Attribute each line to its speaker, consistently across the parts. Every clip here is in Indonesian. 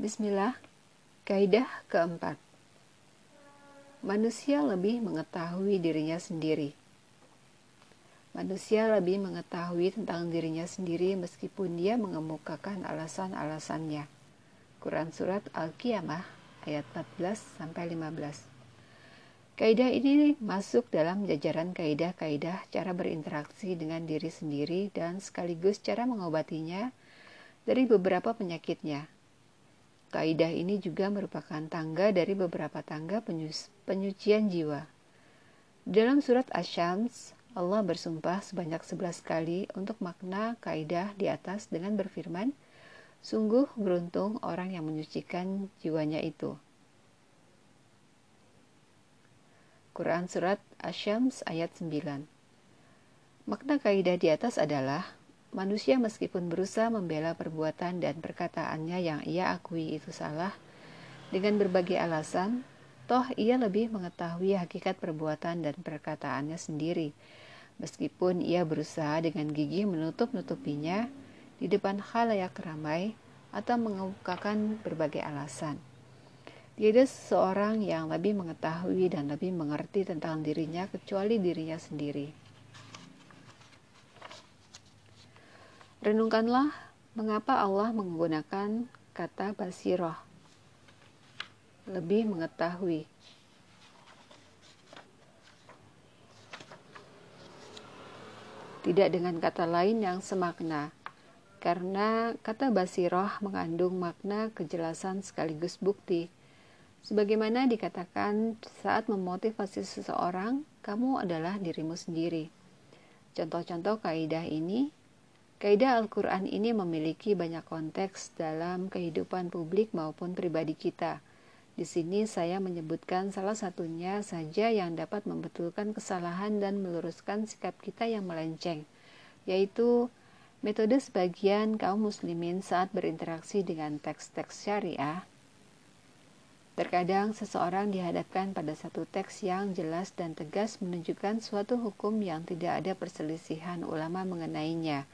Speaker 1: Bismillah, kaidah keempat. Manusia lebih mengetahui dirinya sendiri. Manusia lebih mengetahui tentang dirinya sendiri meskipun dia mengemukakan alasan-alasannya. Quran Surat Al-Qiyamah ayat 14 sampai 15. Kaidah ini masuk dalam jajaran kaidah-kaidah cara berinteraksi dengan diri sendiri dan sekaligus cara mengobatinya dari beberapa penyakitnya. Kaidah ini juga merupakan tangga dari beberapa tangga penyucian jiwa. Dalam surat Asy-Syams, Allah bersumpah sebanyak 11 kali untuk makna kaidah di atas dengan berfirman, Sungguh beruntung orang yang menyucikan jiwanya itu. Quran Surat Asyams ayat 9 Makna kaidah di atas adalah manusia meskipun berusaha membela perbuatan dan perkataannya yang ia akui itu salah dengan berbagai alasan, toh ia lebih mengetahui hakikat perbuatan dan perkataannya sendiri meskipun ia berusaha dengan gigih menutup-nutupinya di depan khalayak ramai atau mengemukakan berbagai alasan. Tiada seseorang yang lebih mengetahui dan lebih mengerti tentang dirinya kecuali dirinya sendiri. Renungkanlah mengapa Allah menggunakan kata basiroh, lebih mengetahui. Tidak dengan kata lain yang semakna, karena kata basiroh mengandung makna kejelasan sekaligus bukti Sebagaimana dikatakan saat memotivasi seseorang, kamu adalah dirimu sendiri. Contoh-contoh kaidah ini, kaidah Al-Quran ini memiliki banyak konteks dalam kehidupan publik maupun pribadi kita. Di sini saya menyebutkan salah satunya saja yang dapat membetulkan kesalahan dan meluruskan sikap kita yang melenceng, yaitu metode sebagian kaum muslimin saat berinteraksi dengan teks-teks syariah Terkadang seseorang dihadapkan pada satu teks yang jelas dan tegas menunjukkan suatu hukum yang tidak ada perselisihan ulama mengenainya,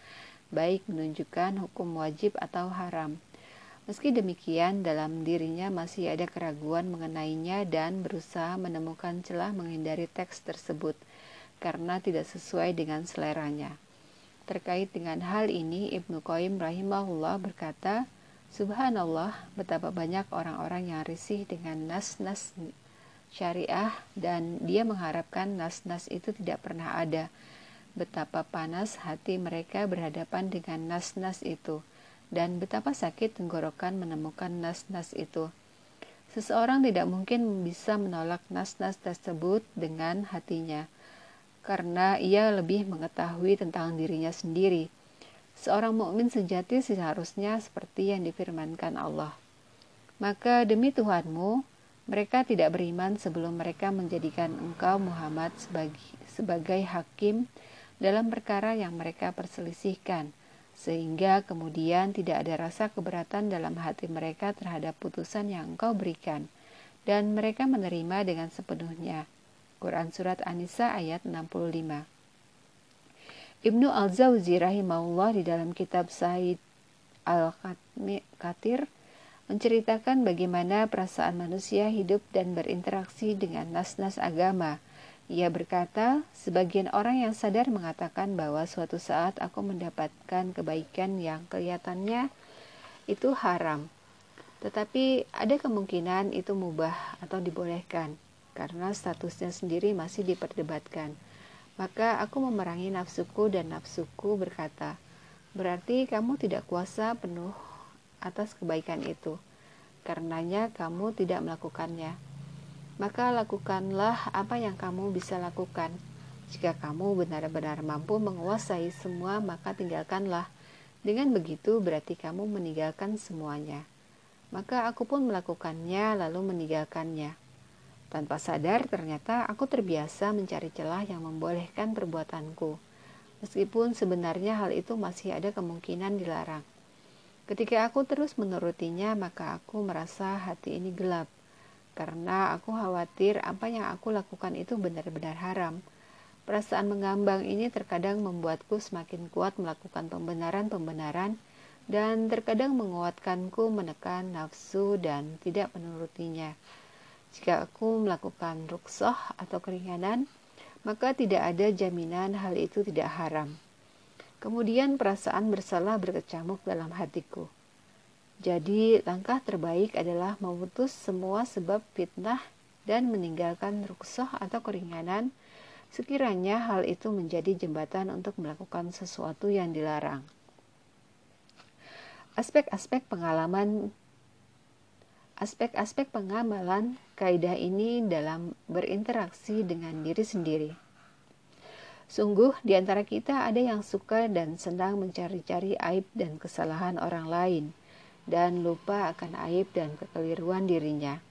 Speaker 1: baik menunjukkan hukum wajib atau haram. Meski demikian, dalam dirinya masih ada keraguan mengenainya dan berusaha menemukan celah menghindari teks tersebut karena tidak sesuai dengan seleranya. Terkait dengan hal ini, Ibnu Qayyim rahimahullah berkata, Subhanallah, betapa banyak orang-orang yang risih dengan nas-nas syariah dan dia mengharapkan nas-nas itu tidak pernah ada. Betapa panas hati mereka berhadapan dengan nas-nas itu dan betapa sakit tenggorokan menemukan nas-nas itu. Seseorang tidak mungkin bisa menolak nas-nas tersebut dengan hatinya karena ia lebih mengetahui tentang dirinya sendiri Seorang mukmin sejati seharusnya seperti yang difirmankan Allah. Maka demi Tuhanmu, mereka tidak beriman sebelum mereka menjadikan engkau Muhammad sebagai, sebagai hakim dalam perkara yang mereka perselisihkan, sehingga kemudian tidak ada rasa keberatan dalam hati mereka terhadap putusan yang engkau berikan, dan mereka menerima dengan sepenuhnya. Quran Surat An-Nisa ayat 65 Ibnu Al-Zawzi rahimahullah di dalam kitab Said Al-Katir menceritakan bagaimana perasaan manusia hidup dan berinteraksi dengan nas-nas agama. Ia berkata, sebagian orang yang sadar mengatakan bahwa suatu saat aku mendapatkan kebaikan yang kelihatannya itu haram. Tetapi ada kemungkinan itu mubah atau dibolehkan karena statusnya sendiri masih diperdebatkan. Maka aku memerangi nafsuku dan nafsuku berkata, berarti kamu tidak kuasa penuh atas kebaikan itu. Karenanya kamu tidak melakukannya. Maka lakukanlah apa yang kamu bisa lakukan. Jika kamu benar-benar mampu menguasai semua, maka tinggalkanlah. Dengan begitu berarti kamu meninggalkan semuanya. Maka aku pun melakukannya lalu meninggalkannya. Tanpa sadar, ternyata aku terbiasa mencari celah yang membolehkan perbuatanku, meskipun sebenarnya hal itu masih ada kemungkinan dilarang. Ketika aku terus menurutinya, maka aku merasa hati ini gelap, karena aku khawatir apa yang aku lakukan itu benar-benar haram. Perasaan mengambang ini terkadang membuatku semakin kuat melakukan pembenaran-pembenaran dan terkadang menguatkanku menekan nafsu dan tidak menurutinya. Jika aku melakukan ruksoh atau keringanan, maka tidak ada jaminan hal itu tidak haram. Kemudian perasaan bersalah berkecamuk dalam hatiku. Jadi langkah terbaik adalah memutus semua sebab fitnah dan meninggalkan ruksoh atau keringanan sekiranya hal itu menjadi jembatan untuk melakukan sesuatu yang dilarang. Aspek-aspek pengalaman aspek-aspek pengamalan kaidah ini dalam berinteraksi dengan diri sendiri. Sungguh, di antara kita ada yang suka dan senang mencari-cari aib dan kesalahan orang lain, dan lupa akan aib dan kekeliruan dirinya.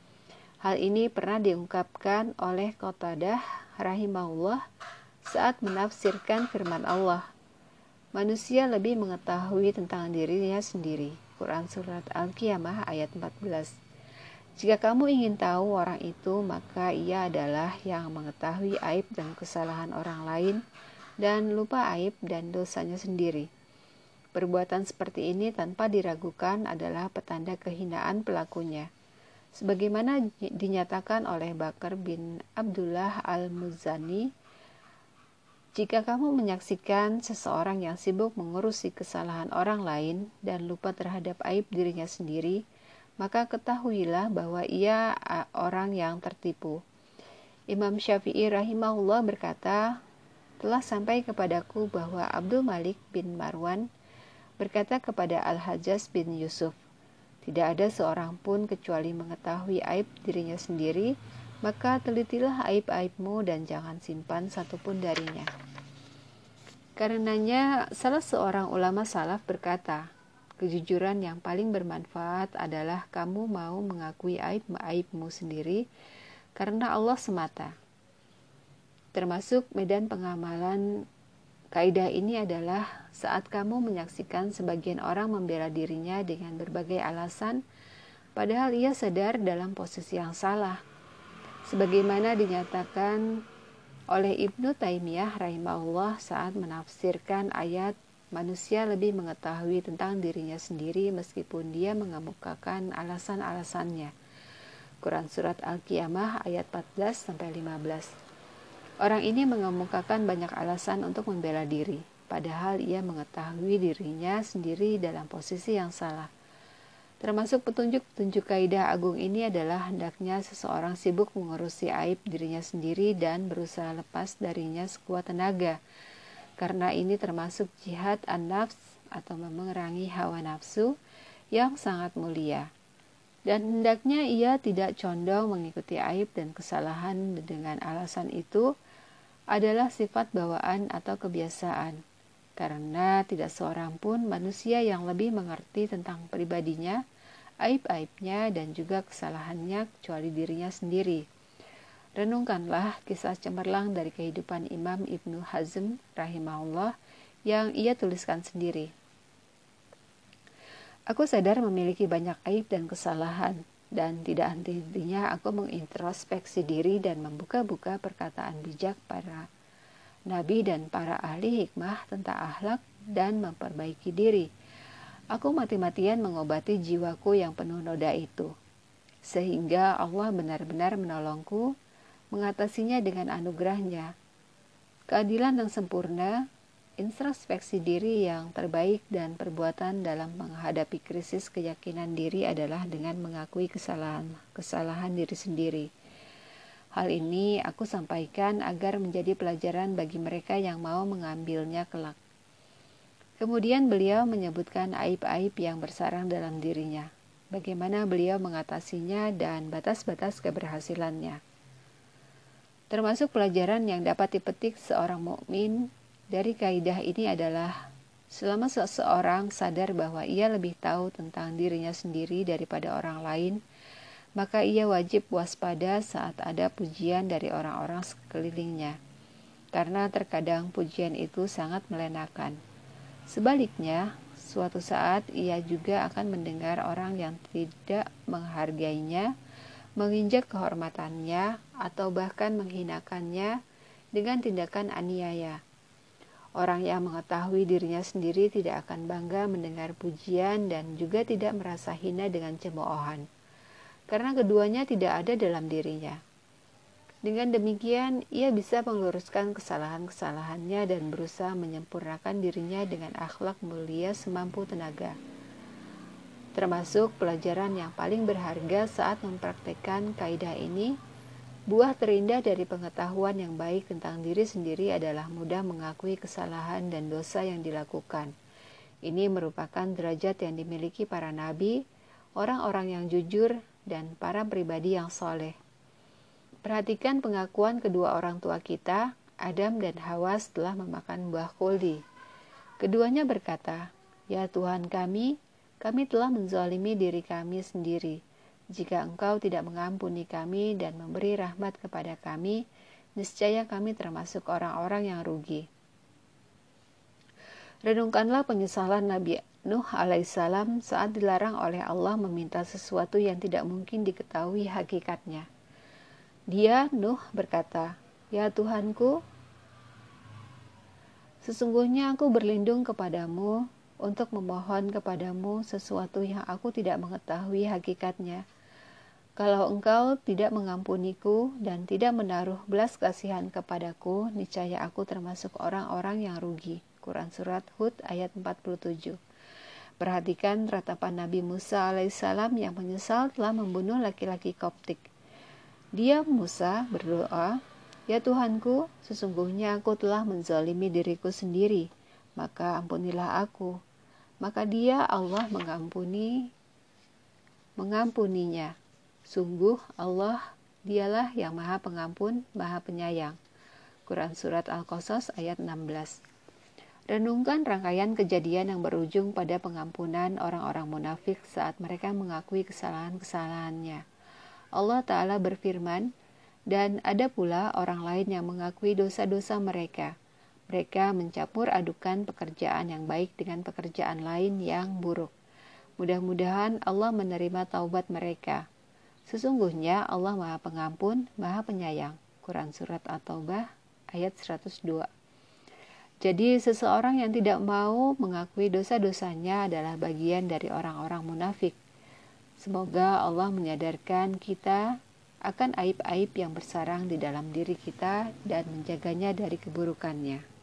Speaker 1: Hal ini pernah diungkapkan oleh Qatadah rahimahullah saat menafsirkan firman Allah. Manusia lebih mengetahui tentang dirinya sendiri. Quran Surat Al-Qiyamah ayat 14 jika kamu ingin tahu orang itu, maka ia adalah yang mengetahui aib dan kesalahan orang lain dan lupa aib dan dosanya sendiri. Perbuatan seperti ini tanpa diragukan adalah petanda kehinaan pelakunya. Sebagaimana dinyatakan oleh Bakar bin Abdullah al-Muzani, jika kamu menyaksikan seseorang yang sibuk mengurusi kesalahan orang lain dan lupa terhadap aib dirinya sendiri, maka ketahuilah bahwa ia orang yang tertipu. Imam Syafi'i rahimahullah berkata, telah sampai kepadaku bahwa Abdul Malik bin Marwan berkata kepada Al-Hajjaz bin Yusuf, tidak ada seorang pun kecuali mengetahui aib dirinya sendiri, maka telitilah aib-aibmu dan jangan simpan satupun darinya. Karenanya, salah seorang ulama salaf berkata, Kejujuran yang paling bermanfaat adalah kamu mau mengakui aib-aibmu sendiri karena Allah semata. Termasuk medan pengamalan kaidah ini adalah saat kamu menyaksikan sebagian orang membela dirinya dengan berbagai alasan, padahal ia sadar dalam posisi yang salah. Sebagaimana dinyatakan oleh Ibnu Taimiyah rahimahullah saat menafsirkan ayat Manusia lebih mengetahui tentang dirinya sendiri meskipun dia mengemukakan alasan-alasannya. Quran Surat Al-Qiyamah ayat 14 15. Orang ini mengemukakan banyak alasan untuk membela diri, padahal ia mengetahui dirinya sendiri dalam posisi yang salah. Termasuk petunjuk-petunjuk kaidah agung ini adalah hendaknya seseorang sibuk mengurusi aib dirinya sendiri dan berusaha lepas darinya sekuat tenaga karena ini termasuk jihad an-nafs atau memerangi hawa nafsu yang sangat mulia. Dan hendaknya ia tidak condong mengikuti aib dan kesalahan dengan alasan itu adalah sifat bawaan atau kebiasaan. Karena tidak seorang pun manusia yang lebih mengerti tentang pribadinya, aib-aibnya dan juga kesalahannya kecuali dirinya sendiri. Renungkanlah kisah cemerlang dari kehidupan Imam Ibnu Hazm rahimahullah yang ia tuliskan sendiri. Aku sadar memiliki banyak aib dan kesalahan, dan tidak henti-hentinya aku mengintrospeksi diri dan membuka-buka perkataan bijak para nabi dan para ahli hikmah tentang akhlak dan memperbaiki diri. Aku mati-matian mengobati jiwaku yang penuh noda itu, sehingga Allah benar-benar menolongku mengatasinya dengan anugerahnya. Keadilan yang sempurna, introspeksi diri yang terbaik dan perbuatan dalam menghadapi krisis keyakinan diri adalah dengan mengakui kesalahan kesalahan diri sendiri. Hal ini aku sampaikan agar menjadi pelajaran bagi mereka yang mau mengambilnya kelak. Kemudian beliau menyebutkan aib-aib yang bersarang dalam dirinya, bagaimana beliau mengatasinya dan batas-batas keberhasilannya. Termasuk pelajaran yang dapat dipetik seorang mukmin dari kaidah ini adalah selama seseorang sadar bahwa ia lebih tahu tentang dirinya sendiri daripada orang lain, maka ia wajib waspada saat ada pujian dari orang-orang sekelilingnya. Karena terkadang pujian itu sangat melenakan. Sebaliknya, suatu saat ia juga akan mendengar orang yang tidak menghargainya menginjak kehormatannya, atau bahkan menghinakannya dengan tindakan aniaya. Orang yang mengetahui dirinya sendiri tidak akan bangga mendengar pujian dan juga tidak merasa hina dengan cemoohan, karena keduanya tidak ada dalam dirinya. Dengan demikian, ia bisa meluruskan kesalahan-kesalahannya dan berusaha menyempurnakan dirinya dengan akhlak mulia semampu tenaga. Termasuk pelajaran yang paling berharga saat mempraktekkan kaidah ini Buah terindah dari pengetahuan yang baik tentang diri sendiri adalah mudah mengakui kesalahan dan dosa yang dilakukan. Ini merupakan derajat yang dimiliki para nabi, orang-orang yang jujur, dan para pribadi yang soleh. Perhatikan pengakuan kedua orang tua kita, Adam dan Hawa setelah memakan buah kuldi. Keduanya berkata, Ya Tuhan kami, kami telah menzalimi diri kami sendiri jika engkau tidak mengampuni kami dan memberi rahmat kepada kami, niscaya kami termasuk orang-orang yang rugi. Renungkanlah penyesalan Nabi Nuh alaihissalam saat dilarang oleh Allah meminta sesuatu yang tidak mungkin diketahui hakikatnya. Dia, Nuh, berkata, Ya Tuhanku, sesungguhnya aku berlindung kepadamu untuk memohon kepadamu sesuatu yang aku tidak mengetahui hakikatnya. Kalau engkau tidak mengampuniku dan tidak menaruh belas kasihan kepadaku, niscaya aku termasuk orang-orang yang rugi. Quran Surat Hud ayat 47 Perhatikan ratapan Nabi Musa alaihissalam yang menyesal telah membunuh laki-laki Koptik. Dia Musa berdoa, Ya Tuhanku, sesungguhnya aku telah menzalimi diriku sendiri, maka ampunilah aku. Maka dia Allah mengampuni mengampuninya. Sungguh Allah dialah yang maha pengampun, maha penyayang. Quran Surat Al-Qasas ayat 16 Renungkan rangkaian kejadian yang berujung pada pengampunan orang-orang munafik saat mereka mengakui kesalahan-kesalahannya. Allah Ta'ala berfirman, dan ada pula orang lain yang mengakui dosa-dosa mereka. Mereka mencampur adukan pekerjaan yang baik dengan pekerjaan lain yang buruk. Mudah-mudahan Allah menerima taubat mereka. Sesungguhnya Allah Maha Pengampun, Maha Penyayang. Quran Surat At-Taubah ayat 102. Jadi seseorang yang tidak mau mengakui dosa-dosanya adalah bagian dari orang-orang munafik. Semoga Allah menyadarkan kita akan aib-aib yang bersarang di dalam diri kita dan menjaganya dari keburukannya.